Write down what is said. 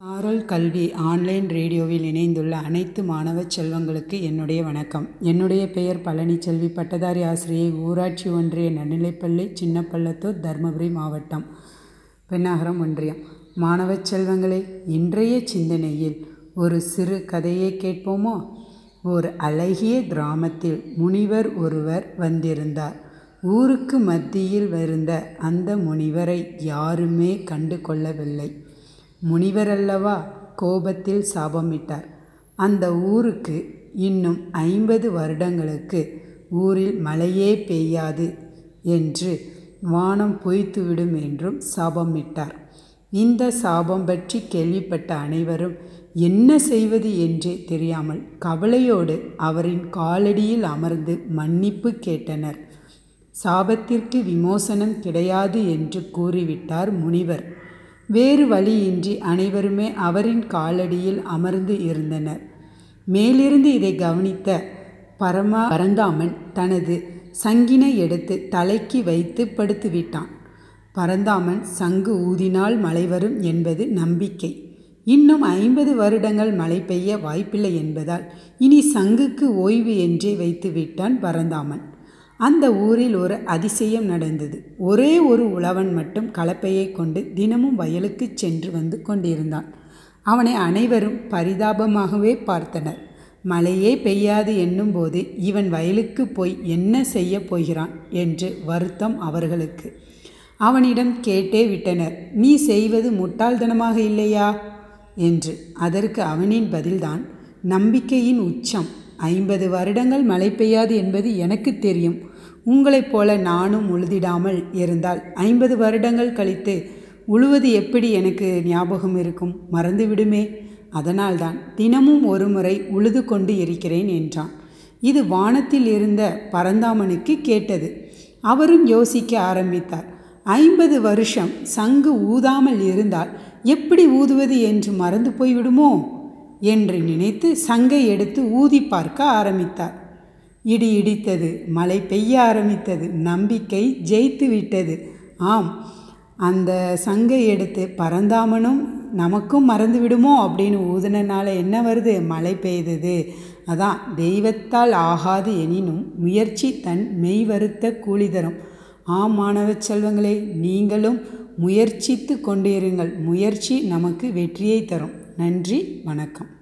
சாரல் கல்வி ஆன்லைன் ரேடியோவில் இணைந்துள்ள அனைத்து மாணவ செல்வங்களுக்கு என்னுடைய வணக்கம். என்னுடைய பெயர் பழனிச்செல்வி பட்டதாரி ஆசிரியை ஊராட்சி ஒன்றிய நடுநிலைப்பள்ளி சின்னப்பள்ளத்தூர் தருமபுரி மாவட்டம் பெண்ணாகரம் ஒன்றியம். மாணவ செல்வங்களே இன்றைய சிந்தனையில் ஒரு சிறு கதையை கேட்போமோ? ஒரு அழகிய கிராமத்தில் முனிவர் ஒருவர் வந்திருந்தார். ஊருக்கு மத்தியில் இருந்த அந்த முனிவரை யாருமே கண்டு கொள்ளவில்லை. முனிவரல்லவா கோபத்தில் சாபமிட்டார். அந்த ஊருக்கு இன்னும் ஐம்பது வருடங்களுக்கு ஊரில் மழையே பெய்யாது என்று வானம் பொய்த்துவிடும் என்றும் சாபமிட்டார். இந்த சாபம் பற்றி கேள்விப்பட்ட அனைவரும் என்ன செய்வது என்றே தெரியாமல் கவலையோடு அவரின் காலடியில் அமர்ந்து மன்னிப்பு கேட்டனர். சாபத்திற்கு விமோசனம் கிடையாது என்று கூறிவிட்டார் முனிவர். வேறு வழியின்றி அனைவருமே அவரின் காலடியில் அமர்ந்து இருந்தனர். மேலிருந்து இதை கவனித்த பரமா பரந்தாமன் தனது சங்கினை எடுத்து தலைக்கு வைத்து படுத்துவிட்டான். பரந்தாமன் சங்கு ஊதினால் மழை வரும் என்பது நம்பிக்கை. இன்னும் ஐம்பது வருடங்கள் மழை பெய்ய வாய்ப்பில்லை என்பதால் இனி சங்குக்கு ஓய்வு என்றே வைத்து விட்டான் பரந்தாமன். அந்த ஊரில் ஒரு அதிசயம் நடந்தது. ஒரே ஒரு உழவன் மட்டும் கலப்பையை கொண்டு தினமும் வயலுக்கு சென்று வந்து கொண்டிருந்தான். அவனை அனைவரும் பரிதாபமாகவே பார்த்தனர். மழையே பெய்யாது என்னும்போது இவன் வயலுக்கு போய் என்ன செய்ய போகிறான் என்று வருத்தம் அவர்களுக்கு. அவனிடம் கேட்டே விட்டனர் நீ செய்வது முட்டாள்தனமாக இல்லையா? என்று. அதற்கு அவனின் பதில்தான் நம்பிக்கையின் உச்சம். ஐம்பது வருடங்கள் மழை பெய்யாது என்பது எனக்கு தெரியும். உங்களைப் போல நானும் உழுதிடாமல் இருந்தால் ஐம்பது வருடங்கள் கழித்து உழுவது எப்படி எனக்கு ஞாபகம் இருக்கும்? மறந்துவிடுமே. அதனால்தான் தினமும் ஒரு முறை உழுது கொண்டு இருக்கிறேன் என்றான். இது வானத்தில் இருந்த பரந்தாமனுக்கு கேட்டது. அவரும் யோசிக்க ஆரம்பித்தார். ஐம்பது வருஷம் சங்கு ஊதாமல் இருந்தால் எப்படி ஊதுவது என்று மறந்து போய்விடுமோ? என்று நினைத்து சங்கை எடுத்து ஊதி பார்க்க ஆரம்பித்தார். இடி இடித்தது மழை பெய்ய ஆரம்பித்தது நம்பிக்கை ஜெயித்து விட்டது. ஆம் அந்த சங்கை எடுத்து பரந்தாமனும் நமக்கும் மறந்து விடுமோ அப்படின்னு ஊதுனனால என்ன வருது? மழை பெய்தது. அதான் தெய்வத்தால் ஆகாது எனினும் முயற்சி தன் மெய் வருத்த கூலி தரும். ஆம் மாணவ செல்வங்களே நீங்களும் முயற்சித்து கொண்டிருங்கள். முயற்சி நமக்கு வெற்றியை தரும். நன்றி வணக்கம்.